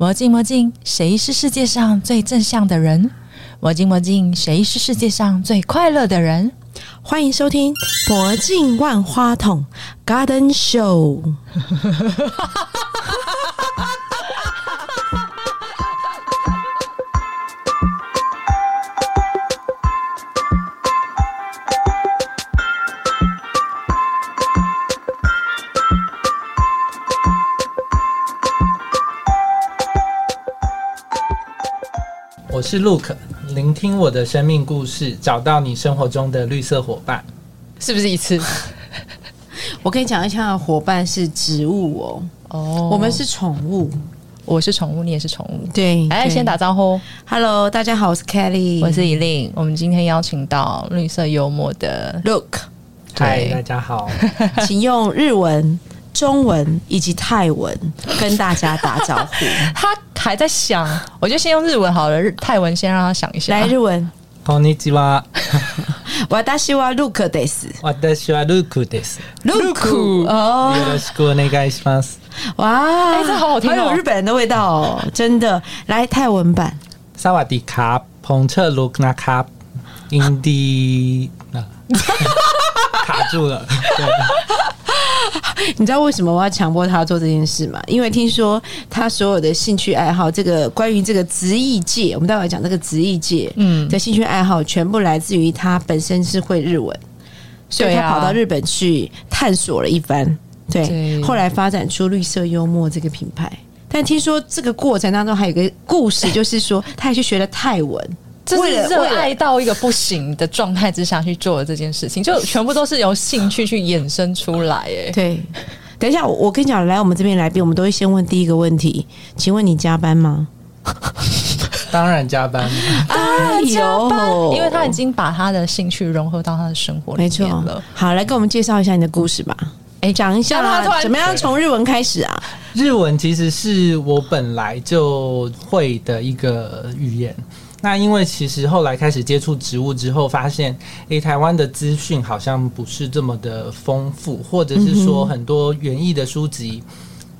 魔镜魔镜，谁是世界上最正向的人？魔镜魔镜，谁是世界上最快乐的人？欢迎收听《魔镜万花筒》Garden Show。是 Luke，聆听我的生命故事，找到你生活中的绿色伙伴。是不是一次？我跟你讲一下，伙伴是植物哦，哦我们是宠物。我是宠物，你也是宠物。对，哎，先打招呼，Hello，大家好，我是 Kelly，我是依令。我们今天邀请到绿色幽默的 Look，嗨，对大家好。请用日文、中文以及泰文跟大家打招呼。他还在想，我就先用日文好了，日泰文先让他想一下。来，日文，こんにちは。私は Look です。私はルクです。 Look よ哦，ろしくお願いします。哇，哎这好好听哦有日本人的味道哦，真的。来泰文版，萨瓦迪卡，彭彻卢那卡，印第啊，卡住了。对， 你知道为什么我要强迫他做这件事吗？因为听说他所有的兴趣爱好，这个关于这个职艺界，我们待会讲这个职艺界，嗯。的兴趣爱好全部来自于他本身是会日文，所以他跑到日本去探索了一番，对，对。后来发展出绿色幽默这个品牌。但听说这个过程当中还有一个故事，就是说他还去学了泰文，这是热爱到一个不行的状态之下去做的这件事情，就全部都是由兴趣去衍生出来。哎，对。等一下，我我跟你讲，来我们这边来宾，我们都会先问第一个问题，请问你加班吗？当然加班。哎加班，因为他已经把他的兴趣融合到他的生活里没面错了。。好，来跟我们介绍一下你的故事吧。哎，讲一下让他突然怎么样从日文开始啊？日文其实是我本来就会的一个语言。那因为其实后来开始接触植物之后，发现诶，台湾的资讯好像不是这么的丰富，或者是说很多园艺的书籍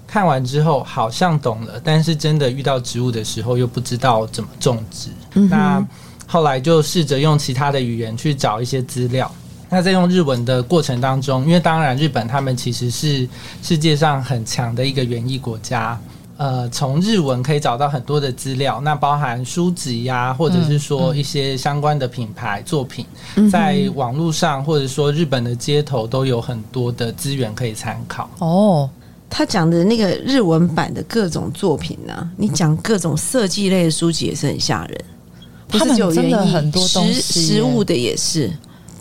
看完之后好像懂了，但是真的遇到植物的时候又不知道怎么种植。那后来就试着用其他的语言去找一些资料。那在用日文的过程当中，因为当然日本他们其实是世界上很强的一个园艺国家，呃，从日文可以找到很多的资料，那包含书籍呀、或者是说一些相关的品牌作品，在网络上或者说日本的街头都有很多的资源可以参考。哦，他讲的那个日文版的各种作品呢、你讲各种设计类的书籍也是很吓人，不他们是只有真的园艺很多东西食食物的也是。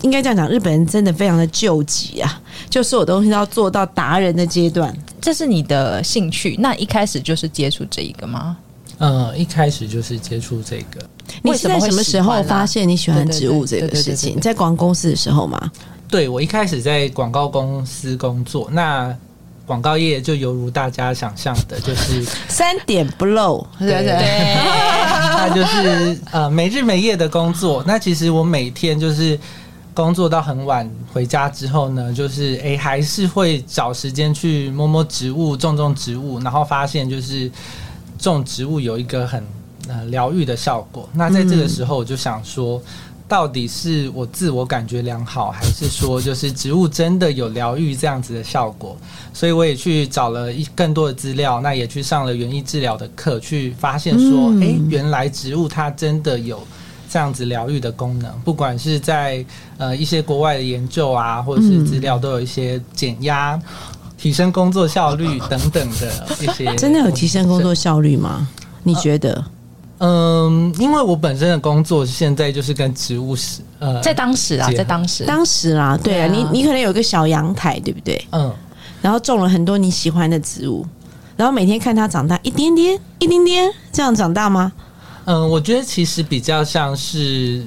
应该这样讲，日本人真的非常的救急啊，就所有东西都要做到达人的阶段。这是你的兴趣，那一开始就是接触这一个吗？呃，一开始就是接触这个，你是在什么时候发现你喜欢植物这个事情？在广告公司的时候吗？对我一开始在广告公司工作，那广告业就犹如大家想象的，就是 三点不漏，对不对？那 就是呃没日没夜的工作。那其实我每天就是工作到很晚，回家之后呢，就是诶还是会找时间去摸摸植物、种种植物，然后发现就是种植物有一个很呃疗愈的效果。那在这个时候，我就想说。到底是我自我感觉良好，还是说就是植物真的有疗愈这样子的效果？所以我也去找了一更多的资料，那也去上了园艺治疗的课，去发现说，嗯诶，原来植物它真的有这样子疗愈的功能，不管是在呃一些国外的研究啊，或者是资料，都有一些减压、提升工作效率等等的一些，真的有提升工作效率吗？你觉得？嗯，因为我本身的工作现在就是跟植物是呃，在当时啊，在当时，当时啦，对啊，对啊你你可能有个小阳台，对不对？嗯。然后种了很多你喜欢的植物，然后每天看它长大一点点、一点点，这样长大吗？嗯，我觉得其实比较像是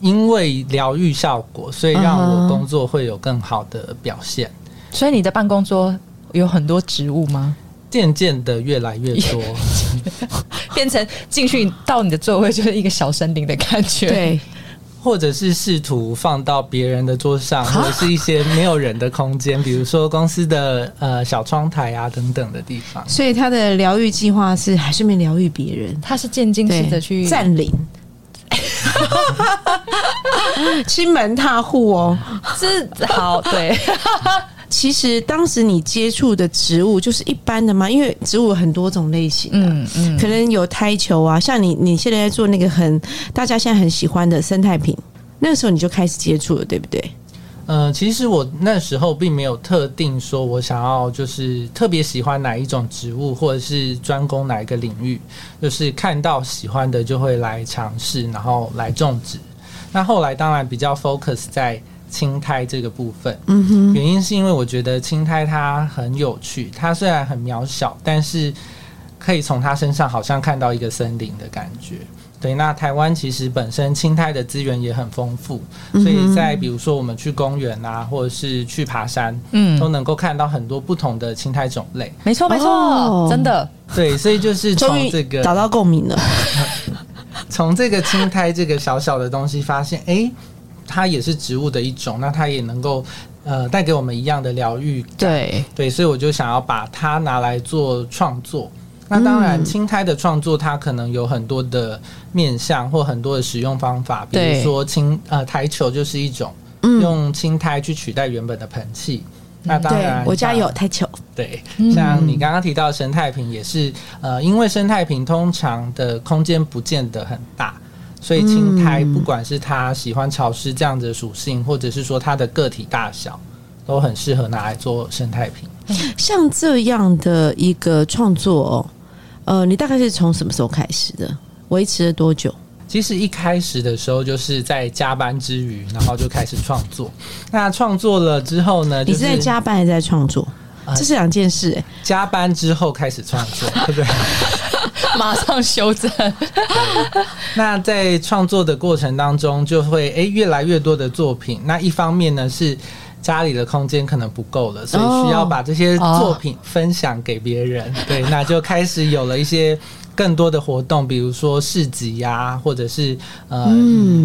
因为疗愈效果，所以让我工作会有更好的表现。所以你的办公桌有很多植物吗？渐渐的越来越多，变成进去到你的座位就是一个小森林的感觉。，对，或者是试图放到别人的桌上，或者是一些没有人的空间，比如说公司的呃小窗台啊等等的地方。所以他的疗愈计划是还顺便疗愈别人，他是渐进式的去占领。亲门踏户哦，是好对。其实当时你接触的植物就是一般的嘛，因为植物有很多种类型，嗯嗯，可能有胎球啊，像你你现在在做那个很大家现在很喜欢的生态瓶，那个时候你就开始接触了，对不对？嗯，其实我那时候并没有特定说我想要就是特别喜欢哪一种植物，或者是专攻哪一个领域，就是看到喜欢的就会来尝试，然后来种植。那后来当然比较 focus 在。青苔这个部分，嗯哼，原因是因为我觉得青苔它很有趣，它虽然很渺小，但是可以从它身上好像看到一个森林的感觉。对，那台湾其实本身青苔的资源也很丰富，所以在比如说我们去公园啊，或者是去爬山，嗯，都能够看到很多不同的青苔种类。没错，没错，真的。对，所以就是从这个找到共鸣了，从这个青苔这个小小的东西发现，哎。它也是植物的一种，那它也能够呃带给我们一样的疗愈。对对，所以我就想要把它拿来做创作。那当然，青苔的创作它可能有很多的面向或很多的使用方法，比如说青呃台球就是一种，用青苔去取代原本的盆器。那当然，我家有台球。对，像你刚刚提到生态瓶也是，呃，因为生态瓶通常的空间不见得很大。所以青苔不管是它喜欢潮湿这样子的属性，或者是说它的个体大小，都很适合拿来做生态瓶。像这样的一个创作，哦呃，你大概是从什么时候开始的？维持了多久？其实一开始的时候就是在加班之余，然后就开始创作。那创作了之后呢？你是在加班还是在创作？这是两件事。加班之后开始创作，对不对？马上修正。那在创作的过程当中，就会诶越来越多的作品。那一方面呢是家里的空间可能不够了，所以需要把这些作品分享给别人。对，那就开始有了一些更多的活动，比如说市集呀，或者是呃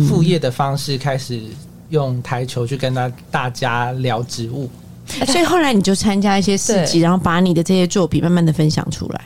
副业的方式，开始用台球去跟大大家聊植物。所以后来你就参加一些市集，然后把你的这些作品慢慢的分享出来。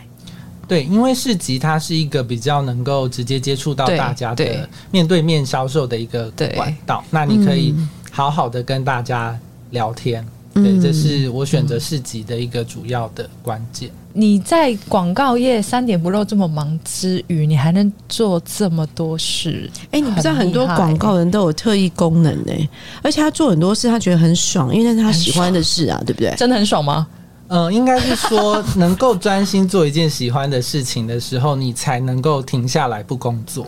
对，因为市集它是一个比较能够直接接触到大家的面对面销售的一个管道，那你可以好好的跟大家聊天。对，这是我选择市集的一个主要的关键。你在广告业三点不漏这么忙之余，你还能做这么多事？哎，你不知道很多广告人都有特异功能呢，而且他做很多事，他觉得很爽，因为那是他喜欢的事啊，对不对？真的很爽吗？嗯，应该是说能够专心做一件喜欢的事情的时候，你才能够停下来不工作。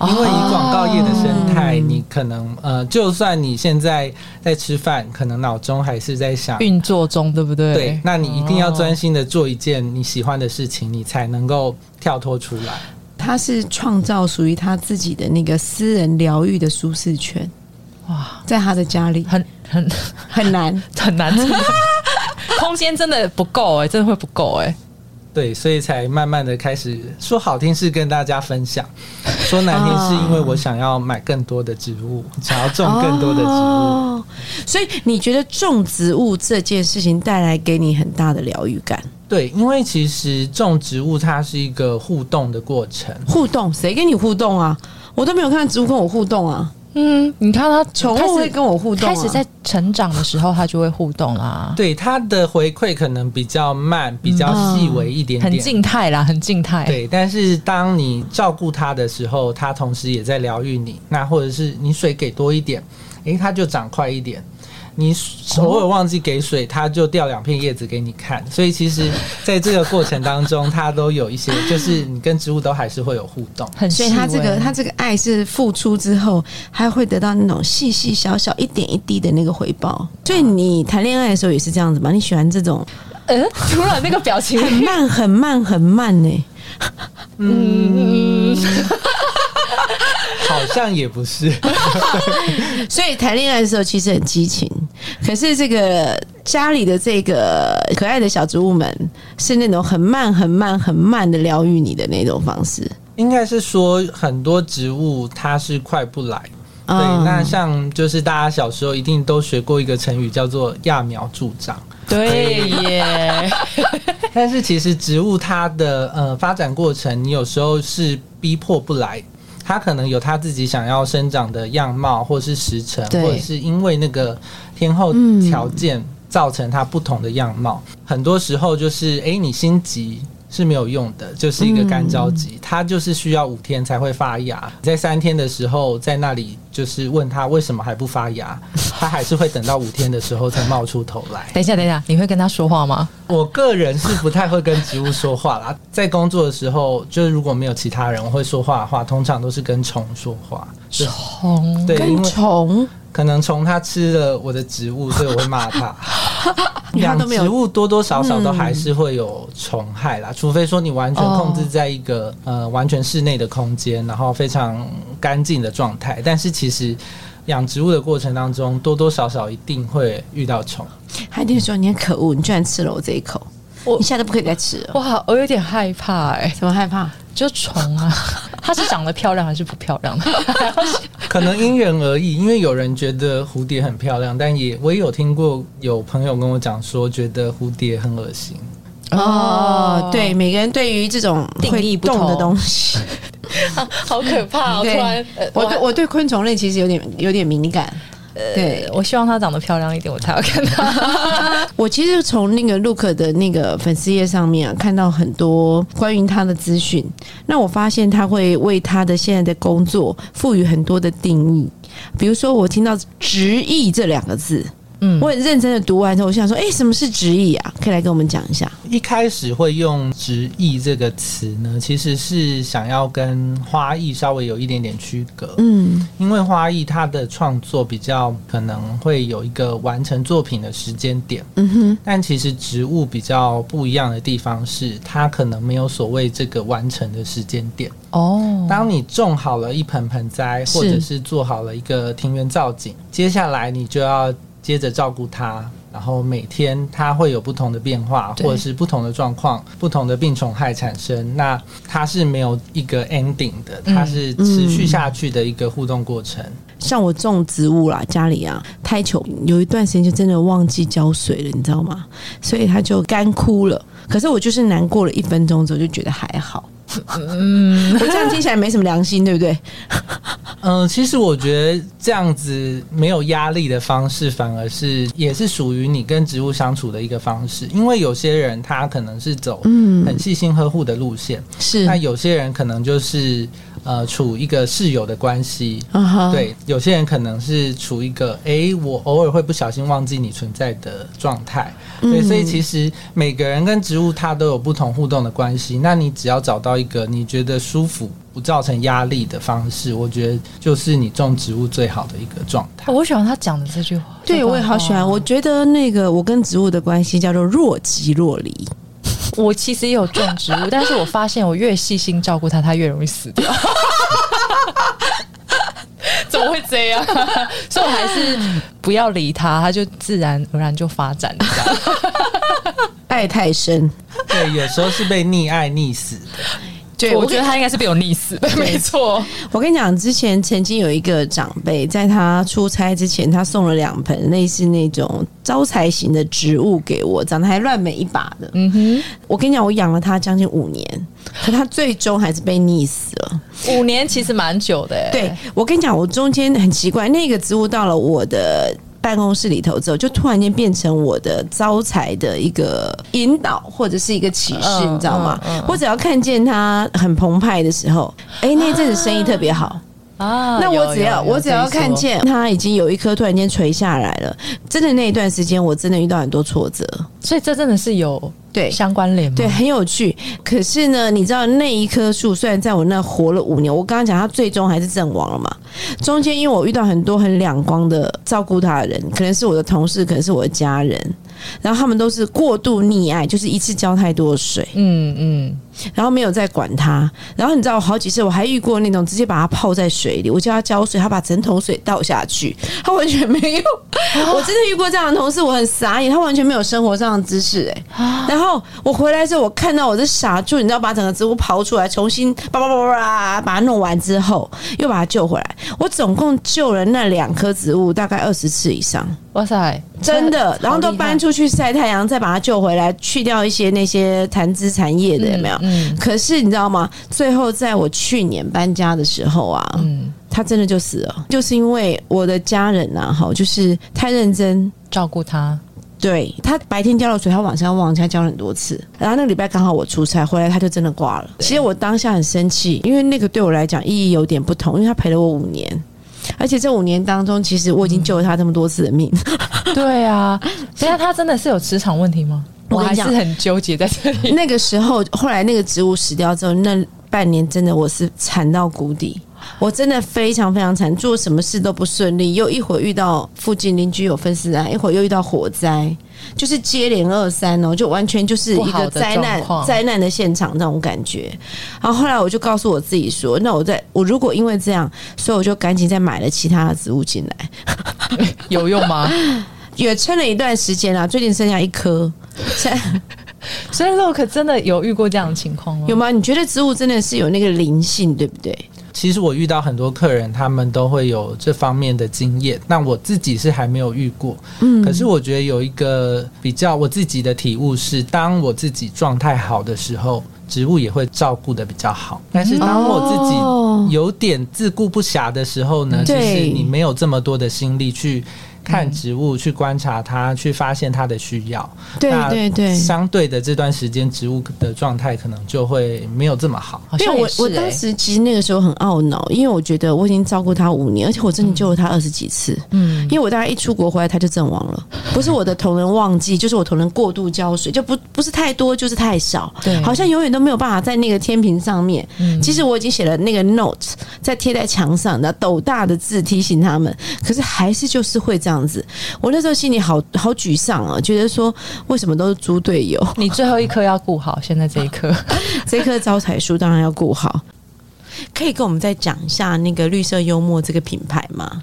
因为以广告业的生态，你可能呃，就算你现在在吃饭，可能脑中还是在想运作中，对不对？对，那你一定要专心的做一件你喜欢的事情，你才能够跳脱出来。他是创造属于他自己的那个私人疗愈的舒适圈。哇，在他的家里，很很很难很难，空间真的不够哎，真的会不够哎。对，所以才慢慢的开始说好听是跟大家分享，说难听是因为我想要买更多的植物，想要种更多的植物。所以你觉得种植物这件事情带来给你很大的疗愈感？对，因为其实种植物它是一个互动的过程。互动？谁跟你互动啊？我都没有看植物跟我互动啊。嗯，你看它宠物会跟我互动，开始在成长的时候，它就会互动啦。对，它的回馈可能比较慢，比较细微一点点，很静态啦，很静态。对，但是当你照顾它的时候，它同时也在疗愈你。那或者是你水给多一点，诶，它就长快一点。你偶尔忘记给水，它就掉两片叶子给你看。所以其实，在这个过程当中，它都有一些，就是你跟植物都还是会有互动。很所以它这个它这个爱是付出之后，还会得到那种细细小小一点一滴的那个回报。所以你谈恋爱的时候也是这样子吗？你喜欢这种？呃，突然那个表情很慢很慢很慢呢。嗯。好像也不是，所以谈恋爱的时候其实很激情，可是这个家里的这个可爱的小植物们是那种很慢、很慢、很慢的疗愈你的那种方式。应该是说很多植物它是快不来，对，那像就是大家小时候一定都学过一个成语，叫做揠苗助长。对耶，但是其实植物它的呃发展过程，你有时候是逼迫不来，它可能有它自己想要生长的样貌，或是时辰，或者是因为那个天后条件造成它不同的样貌。很多时候就是哎，你心急。是没有用的，就是一个干着急，它就是需要五天才会发芽。在三天的时候，在那里就是问他为什么还不发芽，他还是会等到五天的时候才冒出头来。等一下，等一下，你会跟他说话吗？我个人是不太会跟植物说话啦。在工作的时候，就是如果没有其他人会说话的话，通常都是跟虫说话。虫对，跟虫。可能从他吃了我的植物，所以我会骂他。养植物多多少少都还是会有虫害啦，除非说你完全控制在一个呃完全室内的空间，然后非常干净的状态。但是其实养植物的过程当中，多多少少一定会遇到虫。海蒂说：“你很可恶，你居然吃了我这一口，我你现在不可以再吃了。”哇，我有点害怕哎，怎么害怕？就虫啊，它是长得漂亮还是不漂亮？可能因人而异，因为有人觉得蝴蝶很漂亮，但也我也有听过有朋友跟我讲说，觉得蝴蝶很恶心。哦，对，每个人对于这种定义不同的东西，好可怕！突然，我对我对昆虫类其实有点有点敏感。对，我希望她长得漂亮一点，我才要看她。我其实从那个 Look 的那个粉丝页上面啊，看到很多关于他的资讯。那我发现他会为他的现在的工作赋予很多的定义，比如说我听到“直译”这两个字。嗯，我很认真的读完之后，我想说，哎，什么是直译啊？可以来跟我们讲一下。一开始会用“直译”这个词呢，其实是想要跟花艺稍微有一点点区隔。嗯，因为花艺它的创作比较可能会有一个完成作品的时间点。嗯哼，但其实植物比较不一样的地方是，它可能没有所谓这个完成的时间点。哦，当你种好了一盆盆栽，或者是做好了一个庭园造景，接下来你就要。接着照顾它，然后每天它会有不同的变化，或者是不同的状况、不同的病虫害产生。那它是没有一个 ending 的，它是持续下去的一个互动过程。像我种植物啦，家里啊，胎球有一段时间就真的忘记浇水了，你知道吗？所以它就干枯了。可是我就是难过了一分钟之后，就觉得还好。嗯，我这样听起来没什么良心，对不对？嗯，其实我觉得这样子没有压力的方式，反而是也是属于你跟植物相处的一个方式。因为有些人他可能是走嗯很细心呵护的路线，是那有些人可能就是呃处一个室友的关系，对，有些人可能是处一个哎我偶尔会不小心忘记你存在的状态，对，所以其实每个人跟植物它都有不同互动的关系。那你只要找到一个你觉得舒服。不造成压力的方式，我觉得就是你种植物最好的一个状态。我喜欢他讲的这句话，对我也好喜欢。我觉得那个我跟植物的关系叫做若即若离。我其实也有种植物，但是我发现我越细心照顾它，它越容易死掉。怎么会这样？所以我还是不要理它，它就自然而然就发展。爱太深，对，有时候是被溺爱溺死的。对，我觉得他应该是被我溺死的。没错，我跟你讲，之前曾经有一个长辈，在他出差之前，他送了两盆类似那种招财型的植物给我，长得还乱美一把的。嗯哼，我跟你讲，我养了它将近五年，可他最终还是被溺死了。五年其实蛮久的。对，我跟你讲，我中间很奇怪，那个植物到了我的。办公室里头之后，就突然间变成我的招财的一个引导，或者是一个启示，你知道吗？我只要看见他很澎湃的时候，哎，那阵子生意特别好啊。那我只要我只要看见它已经有一颗突然间垂下来了，真的那一段时间，我真的遇到很多挫折，所以这真的是有。对，相关联对很有趣。可是呢，你知道那一棵树虽然在我那活了五年，我刚刚讲它最终还是阵亡了嘛。中间因为我遇到很多很两光的照顾它的人，可能是我的同事，可能是我的家人，然后他们都是过度溺爱，就是一次浇太多水。嗯嗯。然后没有再管它。然后你知道，我好几次我还遇过那种直接把它泡在水里，我叫他浇水，他把整桶水倒下去，他完全没有。我真的遇过这样的同事，我很傻眼，他完全没有生活上的知识哎。然后我回来之后，我看到我是傻住你知道，把整个植物刨出来，重新叭叭叭叭把它弄完之后，又把它救回来。我总共救了那两棵植物大概二十次以上。哇塞，真的，然后都搬出去晒太阳，再把它救回来，去掉一些那些残枝残叶的，有没有？嗯。可是你知道吗？最后在我去年搬家的时候啊，嗯，他真的就死了，就是因为我的家人呐，哈，就是太认真照顾他。对他白天浇了水，他晚上忘记浇很多次。然后那个礼拜刚好我出差回来，他就真的挂了。其实我当下很生气，因为那个对我来讲意义有点不同，因为他陪了我五年。而且这五年当中，其实我已经救了他这么多次的命。对啊，等下他真的是有磁场问题吗？我还是很纠结在这里。那个时候，后来那个植物死掉之后，那半年真的我是惨到谷底，我真的非常非常惨，做什么事都不顺利。又一会儿遇到附近邻居有分尸案，一会儿又遇到火灾。就是接连二三哦，就完全就是一个灾难灾难的现场那种感觉。然后后来我就告诉我自己说：“那我在我如果因为这样，所以我就赶紧再买了其他的植物进来，有用吗？也撑了一段时间啊，最近剩下一颗。所以 Look 真的有遇过这样的情况吗？有吗？你觉得植物真的是有那个灵性，对不对？”其实我遇到很多客人，他们都会有这方面的经验。那我自己是还没有遇过，嗯。可是我觉得有一个比较我自己的体悟是，当我自己状态好的时候，植物也会照顾的比较好。但是当我自己有点自顾不暇的时候呢，其实你没有这么多的心力去。看植物，去观察它，去发现它的需要。对对对，相对的这段时间，植物的状态可能就会没有这么好。因为我我当时其实那个时候很懊恼，因为我觉得我已经照顾它五年，而且我真的救了它二十几次。嗯，因为我大概一出国回来，它就阵亡了。不是我的同仁忘记，就是我同仁过度浇水，就不不是太多，就是太少。对，好像永远都没有办法在那个天平上面。嗯，其实我已经写了那个 note 在贴在墙上的斗大的字提醒他们，可是还是就是会这样。样子，我那时候心里好好沮丧啊，觉得说为什么都是猪队友？你最后一颗要顾好，现在这一颗，这颗招财树当然要顾好。可以跟我们再讲一下那个绿色幽默这个品牌吗？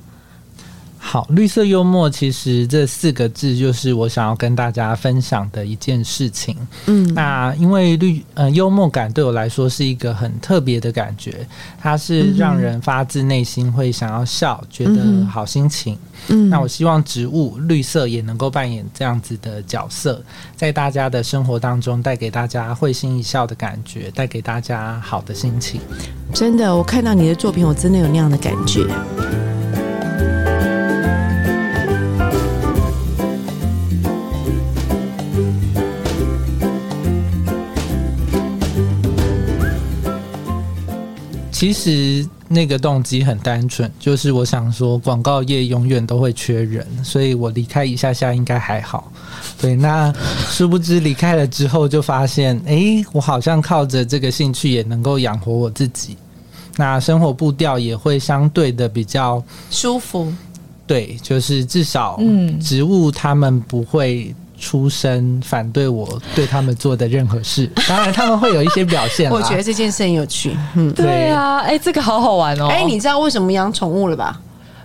好，绿色幽默其实这四个字就是我想要跟大家分享的一件事情。嗯，那因为绿呃幽默感对我来说是一个很特别的感觉，它是让人发自内心会想要笑，觉得好心情。嗯，那我希望植物绿色也能够扮演这样子的角色，在大家的生活当中带给大家会心一笑的感觉，带给大家好的心情。真的，我看到你的作品，我真的有那样的感觉。其实那个动机很单纯，就是我想说，广告业永远都会缺人，所以我离开一下下应该还好。对，那殊不知离开了之后，就发现，哎，我好像靠着这个兴趣也能够养活我自己，那生活步调也会相对的比较舒服。对，就是至少，嗯，植物他们不会。出声反对我对他们做的任何事，当然他们会有一些表现。我觉得这件事很有趣。嗯，对啊，哎，这个好好玩哦。哎，你知道为什么养宠物了吧？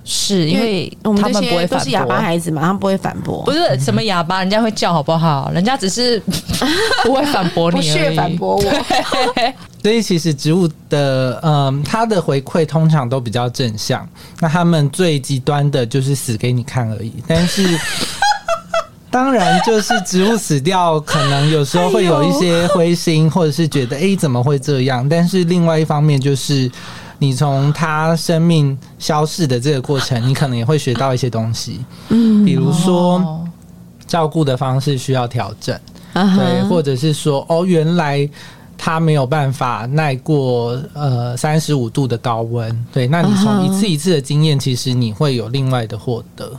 是因为我们这些都是哑巴孩子嘛，他们不会反驳。不是什么哑巴，人家会叫好不好？人家只是 不会反驳你，不屑反驳我。所以其实植物的，嗯，它的回馈通常都比较正向。那他们最极端的就是死给你看而已，但是。当然，就是植物死掉，可能有时候会有一些灰心，或者是觉得哎怎么会这样？但是另外一方面，就是你从它生命消逝的这个过程，你可能也会学到一些东西。嗯，比如说照顾的方式需要调整，对，或者是说哦，原来它没有办法耐过呃三十五度的高温。对，那你从一次一次的经验，其实你会有另外的获得。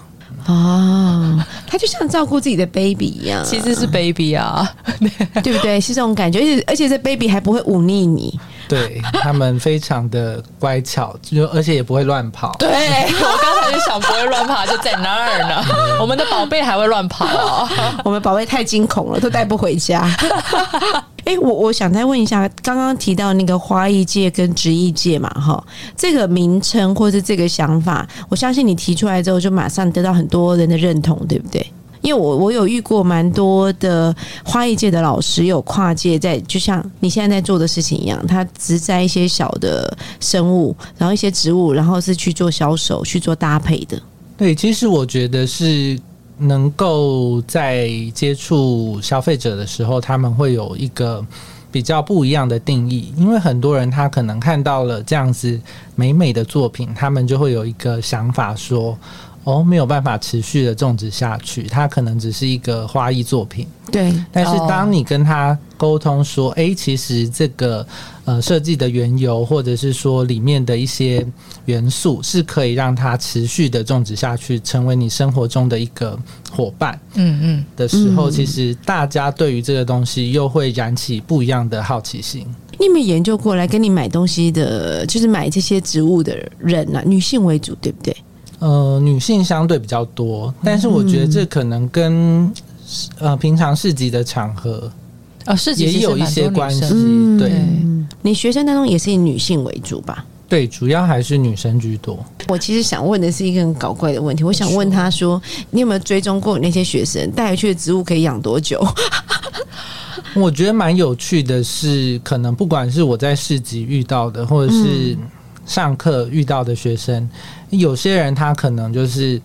哦，他就像照顾自己的 baby 一样，其实是 baby 啊，对不对？是这种感觉，而且而且这 baby 还不会忤逆你，对他们非常的乖巧，就而且也不会乱跑。对 我刚才就想不会乱跑，就在那儿呢。我们的宝贝还会乱跑，我们宝贝太惊恐了，都带不回家。哎，我我想再问一下，刚刚提到那个花艺界跟植艺界嘛，哈，这个名称或是这个想法，我相信你提出来之后，就马上得到很多人的认同，对不对？因为我我有遇过蛮多的花艺界的老师，有跨界在，就像你现在在做的事情一样，他植栽一些小的生物，然后一些植物，然后是去做销售、去做搭配的。对，其实我觉得是能够在接触消费者的时候，他们会有一个比较不一样的定义，因为很多人他可能看到了这样子美美的作品，他们就会有一个想法说。哦，没有办法持续的种植下去，它可能只是一个花艺作品。对，但是当你跟他沟通说，哎，其实这个呃设计的缘由，或者是说里面的一些元素，是可以让它持续的种植下去，成为你生活中的一个伙伴。嗯嗯，的时候，其实大家对于这个东西又会燃起不一样的好奇心。你有没有研究过来跟你买东西的，就是买这些植物的人呢？女性为主，对不对？呃，女性相对比较多，但是我觉得这可能跟呃平常市集的场合啊市集也有一些关系。对，你学生当中也是以女性为主吧？对，主要还是女生居多。我其实想问的是一个很搞怪的问题，我想问他说，你有没有追踪过那些学生带回去的植物可以养多久？我觉得蛮有趣的是，可能不管是我在市集遇到的，或者是。上课遇到的学生，有些人他可能就是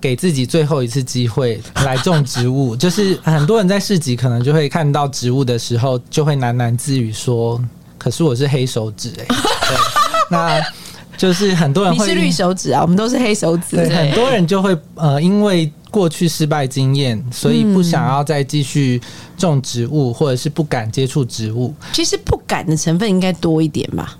给自己最后一次机会来种植物，就是很多人在市集可能就会看到植物的时候，就会喃喃自语说：“可是我是黑手指哎。”对，那就是很多人会是绿手指啊，我们都是黑手指。对，很多人就会呃，因为过去失败经验，所以不想要再继续种植物，或者是不敢接触植物。其实不敢的成分应该多一点吧。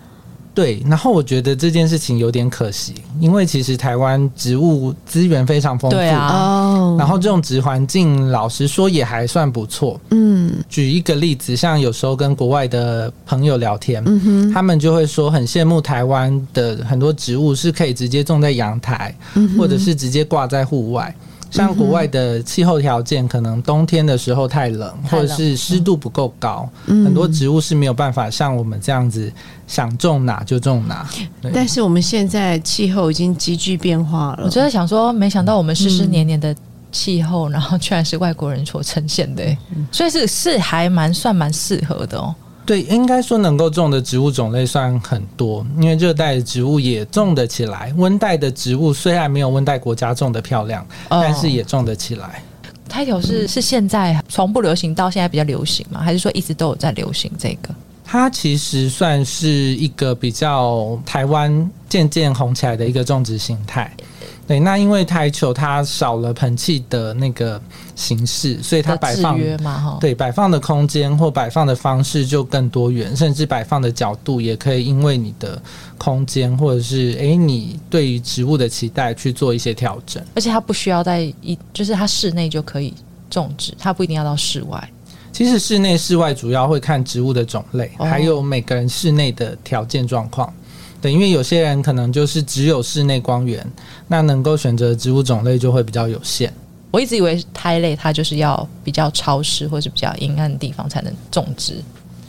对，然后我觉得这件事情有点可惜，因为其实台湾植物资源非常丰富，哦，然后这种植环境老实说也还算不错。嗯，举一个例子，像有时候跟国外的朋友聊天，他们就会说很羡慕台湾的很多植物是可以直接种在阳台，或者是直接挂在户外。像国外的气候条件，可能冬天的时候太冷，或者是湿度不够高，很多植物是没有办法像我们这样子想种哪就种哪。但是我们现在气候已经急剧变化了，我真的想说，没想到我们湿湿黏黏的气候，然后居然是外国人所呈现的，所以是是还蛮算蛮适合的哦。对，应该说能够种的植物种类算很多，因为热带的植物也种得起来。温带的植物虽然没有温带国家种的漂亮，但是也种得起来。泰球是是现在从不流行到现在比较流行吗？还是说一直都有在流行这个？它其实算是一个比较台湾渐渐红起来的一个种植形态。对，那因为台球它少了盆器的那个形式，所以它摆放对摆放的空间或摆放的方式就更多元，甚至摆放的角度也可以因为你的空间或者是诶你对于植物的期待去做一些调整。而且它不需要在一，就是它室内就可以种植，它不一定要到室外。其实室内室外主要会看植物的种类，还有每个人室内的条件状况。对，因为有些人可能就是只有室内光源，那能够选择植物种类就会比较有限。我一直以为苔类它就是要比较潮湿或者是比较阴暗的地方才能种植，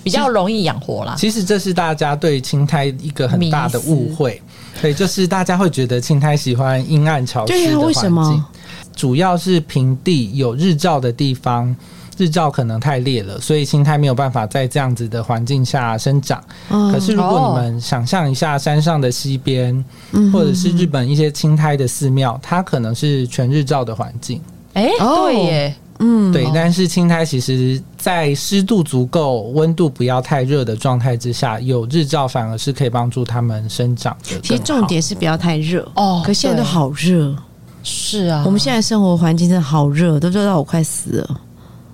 比较容易养活啦。其实这是大家对青苔一个很大的误会，对，就是大家会觉得青苔喜欢阴暗潮湿的环境，主要是平地有日照的地方。日照可能太烈了，所以青苔没有办法在这样子的环境下生长。可是如果你们想象一下山上的溪边，或者是日本一些青苔的寺庙，它可能是全日照的环境。哎，对耶，嗯，对。但是青苔其实，在湿度足够、温度不要太热的状态之下，有日照反而是可以帮助它们生长的。其实重点是不要太热哦。可现在都好热，是啊，我们现在生活环境真的好热，都热到我快死了。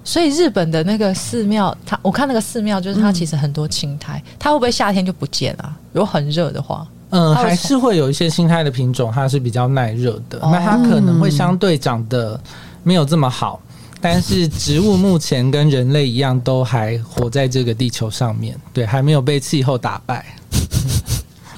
所以日本的那个寺庙，它我看那个寺庙，就是它其实很多青苔，它会不会夏天就不见了？如果很热的话，嗯，还是会有一些青苔的品种，它是比较耐热的，那它可能会相对长得没有这么好。但是植物目前跟人类一样，都还活在这个地球上面，对，还没有被气候打败。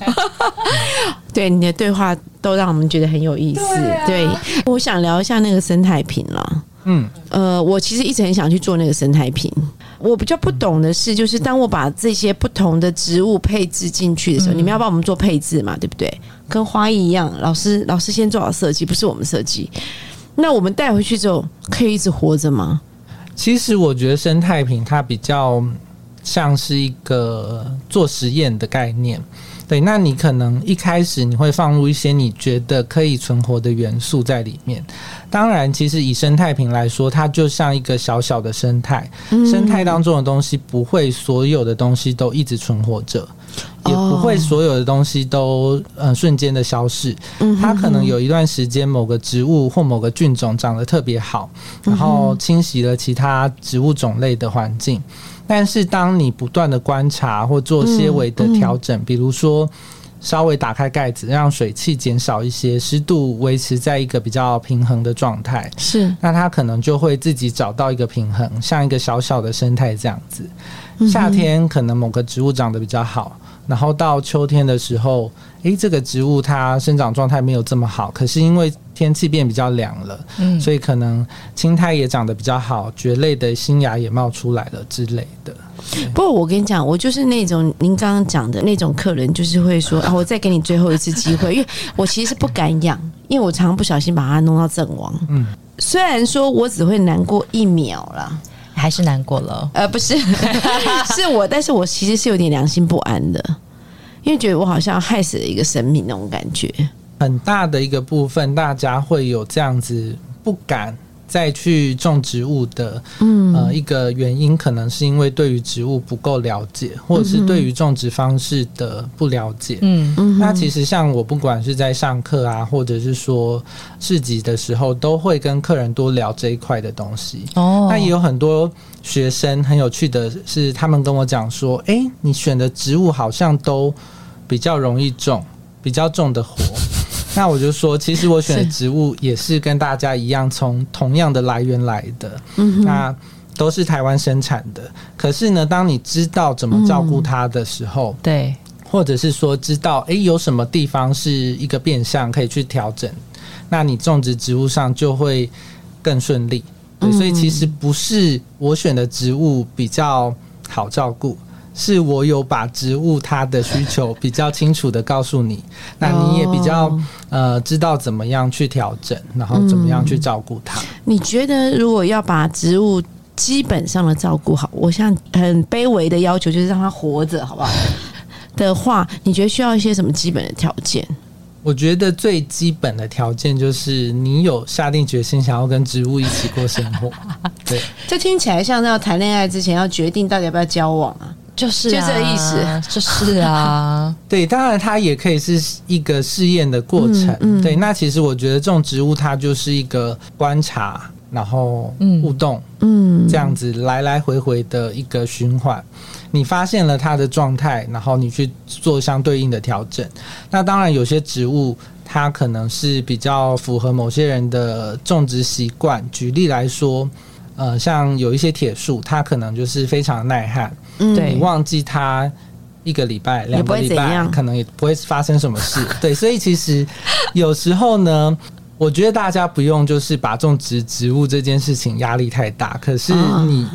对你的对话都让我们觉得很有意思。对，我想聊一下那个生态瓶了。嗯，呃，我其实一直很想去做那个生态瓶，我比较不懂的是，就是当我把这些不同的植物配置进去的时候，你们要帮我们做配置嘛，对不对？跟花艺一样，老师老师先做好设计，不是我们设计。那我们带回去之后，可以一直活着吗？其实我觉得生态瓶它比较像是一个做实验的概念。对，那你可能一开始你会放入一些你觉得可以存活的元素在里面。当然，其实以生态瓶来说，它就像一个小小的生态。生态当中的东西不会所有的东西都一直存活着，也不会所有的东西都呃瞬间的消逝。它可能有一段时间，某个植物或某个菌种长得特别好，然后侵袭了其他植物种类的环境。但是，当你不断的观察或做些微的调整，比如说稍微打开盖子，让水汽减少一些，湿度维持在一个比较平衡的状态，是。那它可能就会自己找到一个平衡，像一个小小的生态这样子。夏天可能某个植物长得比较好，然后到秋天的时候，诶，这个植物它生长状态没有这么好，可是因为天气变比较凉了，嗯，所以可能青苔也长得比较好，蕨类的新芽也冒出来了之类的。不过我跟你讲，我就是那种您刚刚讲的那种客人，就是会说啊，我再给你最后一次机会，因为我其实是不敢养，因为我常常不小心把它弄到阵亡。嗯，虽然说我只会难过一秒啦，还是难过了。呃，不是，是我，但是我其实是有点良心不安的，因为觉得我好像害死了一个生命那种感觉。很大的一个部分，大家会有这样子不敢再去种植物的，嗯，呃，一个原因可能是因为对于植物不够了解，或者是对于种植方式的不了解。嗯嗯。那其实像我不管是在上课啊，或者是说市集的时候，都会跟客人多聊这一块的东西。哦。那也有很多学生很有趣的是，他们跟我讲说：“哎，你选的植物好像都比较容易种，比较种的活。”那我就说，其实我选的植物也是跟大家一样，从同样的来源来的，那都是台湾生产的。可是呢，当你知道怎么照顾它的时候，对，或者是说知道诶有什么地方是一个变相可以去调整，那你种植植物上就会更顺利。所以其实不是我选的植物比较好照顾。是我有把植物它的需求比较清楚的告诉你，那你也比较呃知道怎么样去调整，然后怎么样去照顾它。你觉得如果要把植物基本上的照顾好，我像很卑微的要求就是让它活着，好不好？的话，你觉得需要一些什么基本的条件？我觉得最基本的条件就是你有下定决心想要跟植物一起过生活。对，这听起来像要谈恋爱之前要决定到底要不要交往啊。就是就这个意思，就是啊，对，当然它也可以是一个试验的过程，对。那其实我觉得这种植物它就是一个观察，然后互动，嗯，这样子来来回回的一个循环。你发现了它的状态，然后你去做相对应的调整。那当然有些植物它可能是比较符合某些人的种植习惯。举例来说。呃，像有一些铁树，它可能就是非常耐旱，对，忘记它一个礼拜、两个礼拜，可能也不会发生什么事。对，所以其实有时候呢，我觉得大家不用就是把种植植物这件事情压力太大，可是你。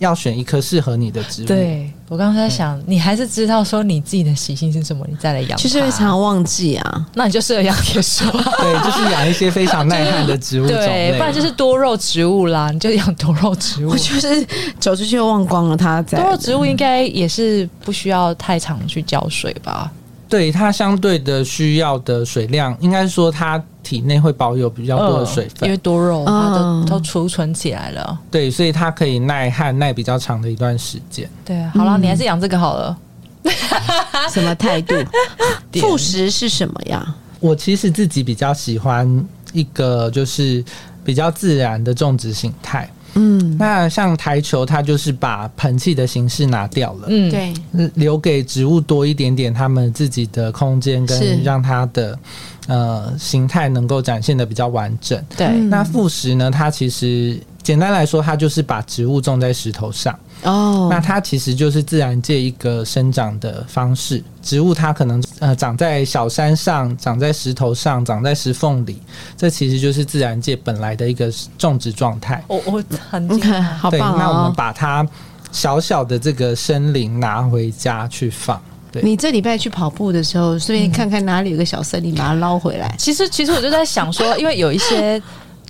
要选一棵适合你的植物。对我刚才在想，你还是知道说你自己的习性是什么，你再来养。其实常常忘记啊，那你就适合养铁树。对，就是养一些非常耐旱的植物对，不然就是多肉植物啦，你就养多肉植物。我就是走出去忘光了它。多肉植物应该也是不需要太常去浇水吧？对它相对的需要的水量，应该说它体内会保有比较多的水分，因为多肉它都都储存起来了。对，所以它可以耐旱耐比较长的一段时间。对，好了，你还是养这个好了。什么态度？副食是什么呀？我其实自己比较喜欢一个就是比较自然的种植形态。嗯，那像台球，它就是把盆器的形式拿掉了，嗯，对，留给植物多一点点他们自己的空间，跟让它的呃形态能够展现的比较完整。对，那副食呢，它其实简单来说，它就是把植物种在石头上。哦，那它其实就是自然界一个生长的方式。植物它可能呃长在小山上，长在石头上，长在石缝里，这其实就是自然界本来的一个种植状态。我我很厉害，好棒对，那我们把它小小的这个森林拿回家去放。对，你这礼拜去跑步的时候，顺便看看哪里有个小森林，把它捞回来。其实，其实我就在想说，因为有一些，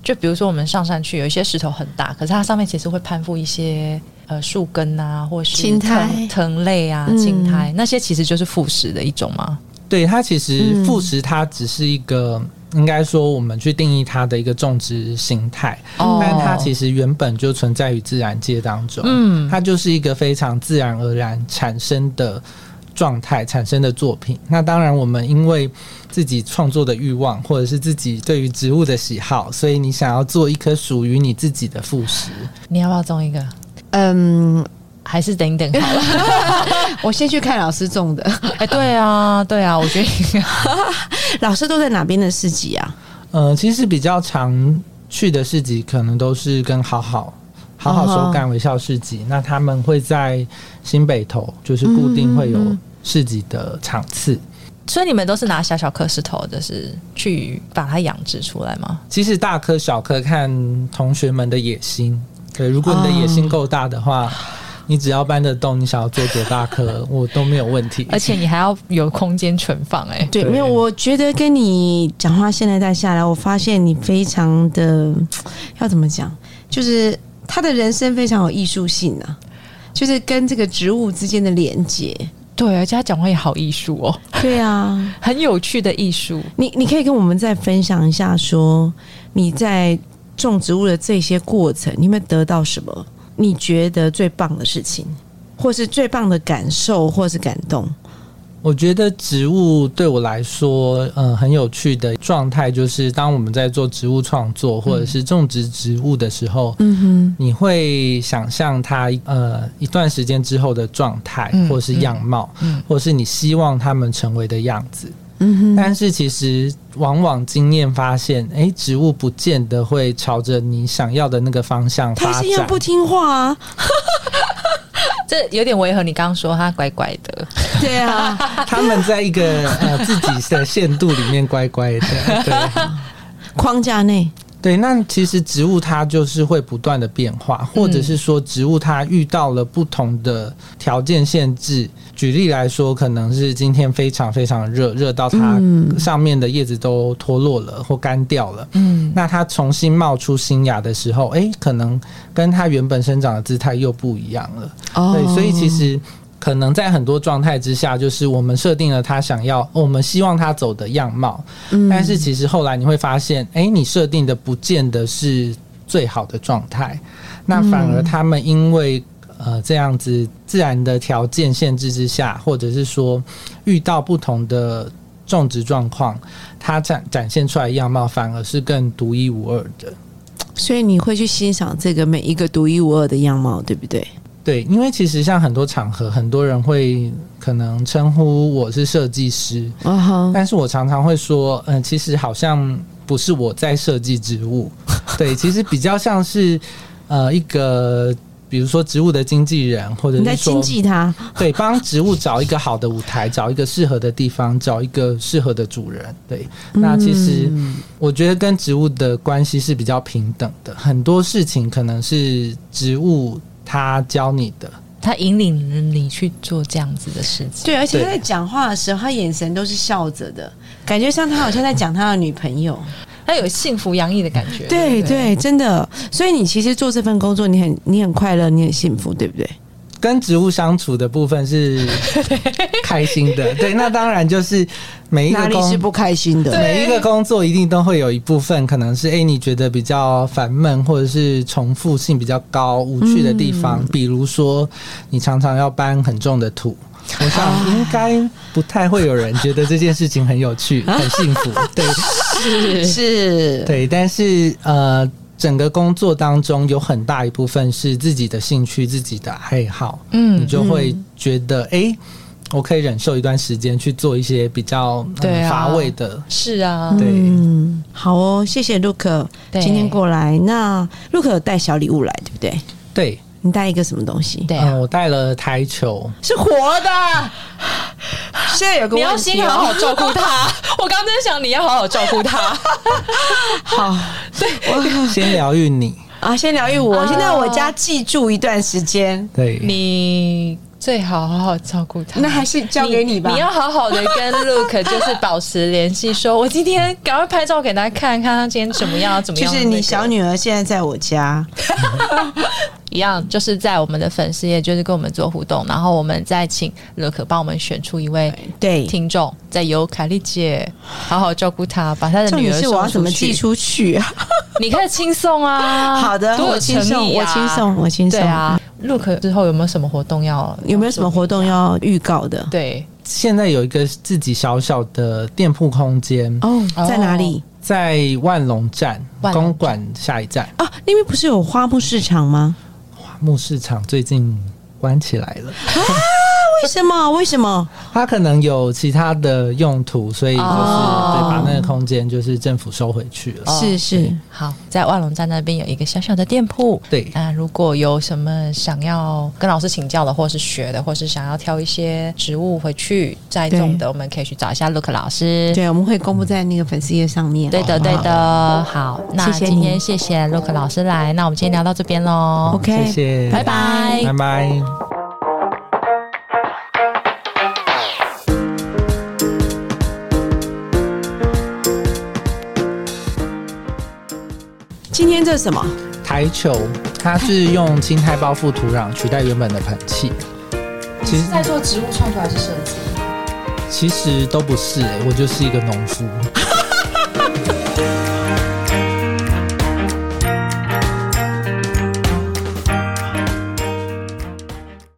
就比如说我们上山去，有一些石头很大，可是它上面其实会攀附一些呃树根啊，或是青苔藤藤类啊、嗯青苔，那些其实就是副食的一种吗？对，它其实副食它只是一个，应该说我们去定义它的一个种植形态，哦但它其实原本就存在于自然界当中。嗯它就是一个非常自然而然产生的状态产生的作品。那当然，我们因为自己创作的欲望，或者是自己对于植物的喜好，所以你想要做一颗属于你自己的副食。你要不要种一个？嗯，还是等一等好了？我先去看老师种的，哎，对啊，对啊，我觉得应该 老师都在哪边的市集啊？呃，其实比较常去的市集，可能都是跟好好。好好手感微笑市集那他们会在新北头，就是固定会有市集的场次。所以你们都是拿小小颗石头，就是去把它养殖出来吗？其实大颗小颗看同学们的野心。对，如果你的野心够大的话，你只要搬得动，你想要做多大颗，我都没有问题。而且你还要有空间存放、哎，对，没有，我觉得跟你讲话现在带下来，我发现你非常的要怎么讲，就是他的人生非常有艺术性啊，就是跟这个植物之间的连接。对，而且他讲话也好艺术哦，对啊，很有趣的艺术。你你可以跟我们再分享一下说你在种植物的这些过程，你有没有得到什么你觉得最棒的事情，或是最棒的感受，或是感动？我觉得植物对我来说，嗯、很有趣的状态就是，当我们在做植物创作或者是种植植物的时候，嗯哼你会想象它呃一段时间之后的状态，嗯或是样貌，嗯或是你希望它们成为的样子。哼，嗯，但是其实往往经验发现，诶，植物不见得会朝着你想要的那个方向他发展。是要不听话啊，这有点违和你刚刚说他乖乖的，对啊，他们在一个呃自己的限度里面乖乖的，对。框架内，对。那其实植物它就是会不断的变化，或者是说植物它遇到了不同的条件限制。举例来说，可能是今天非常非常热，热到它嗯上面的叶子都脱落了或干掉了。嗯，那它重新冒出新芽的时候，诶，可能跟它原本生长的姿态又不一样了。哦对，所以其实可能在很多状态之下，就是我们设定了他想要，我们希望他走的样貌，嗯但是其实后来你会发现，诶，你设定的不见得是最好的状态，那反而他们因为。呃，这样子自然的条件限制之下，或者是说遇到不同的种植状况，它展展现出来的样貌反而是更独一无二的。所以你会去欣赏这个每一个独一无二的样貌，对不对？对，因为其实像很多场合，很多人会可能称呼我是设计师，啊哈，但是我常常会说，嗯、其实好像不是我在设计植物，对，其实比较像是呃一个。比如说植物的经纪人，或者你在经纪他，对帮植物找一个好的舞台，找一个适合的地方，找一个适合的主人。对，那其实嗯我觉得跟植物的关系是比较平等的，很多事情可能是植物它教你的，他引领你去做这样子的事情。对，而且他在讲话的时候，他眼神都是笑着的，感觉像他好像在讲他的女朋友。他有幸福洋溢的感觉。不对对，真的。所以你其实做这份工作，你很你很快乐，你很幸福，对不对？跟植物相处的部分是 开心的。对，那当然就是每一个工哪里是不开心的？每一个工作一定都会有一部分可能是哎、诶你觉得比较烦闷，或者是重复性比较高、无趣的地方，比如说你常常要搬很重的土。我想应该不太会有人觉得这件事情很有趣、很幸福，对是是，对。但是呃，整个工作当中有很大一部分是自己的兴趣、自己的爱好，嗯你就会觉得哎、诶我可以忍受一段时间去做一些比较、嗯乏味的是啊，对嗯，好哦，谢谢 Look 对今天过来。那 Look 有带小礼物来，对不对？对。你带一个什么东西？对啊嗯，我带了台球，是活的。现在有个你要先好好哦，照顾他。我刚在想你要好好照顾他。好，我 先疗愈你。啊，先疗愈我，先在我家寄住一段时间。对，你最好好好照顾他。那还是交给你吧。你要好好的跟 Look 就是保持联系，说我今天赶快拍照给他看看，他今天怎么样，怎么样。就是你小女儿现在在我家。一样，就是在我们的粉丝页，就是跟我们做互动，然后我们再请乐可帮我们选出一位对听众，再由凯丽姐好好照顾他，把他的女儿我要怎么寄出去啊？你可以轻松啊！好的，我轻松，我轻松，我轻松。对啊，Look 之后有没有什么活动要？有没有什么活动要预告的？对，现在有一个自己小小的店铺空间哦，在哪里？在万隆站公馆下一站啊？那边不是有花木市场吗？木市场最近关起来了。为什么？为什么？它可能有其他的用途，所以就是对把那个空间就是政府收回去了。是是，好，在万隆站那边有一个小小的店铺。对，那如果有什么想要跟老师请教的，或是学的，或是想要挑一些植物回去栽种的，我们可以去找一下 Look 老师。对，我们会公布在那个粉丝页上面。对的，对的。好，那今天谢谢 Look 老师来，那我们今天聊到这边喽。OK，谢谢，拜拜，拜拜。这是什么台球？它是用青苔包覆土壤取代原本的盆器。其实在做植物创作还是设计？其实都不是，我就是一个农夫。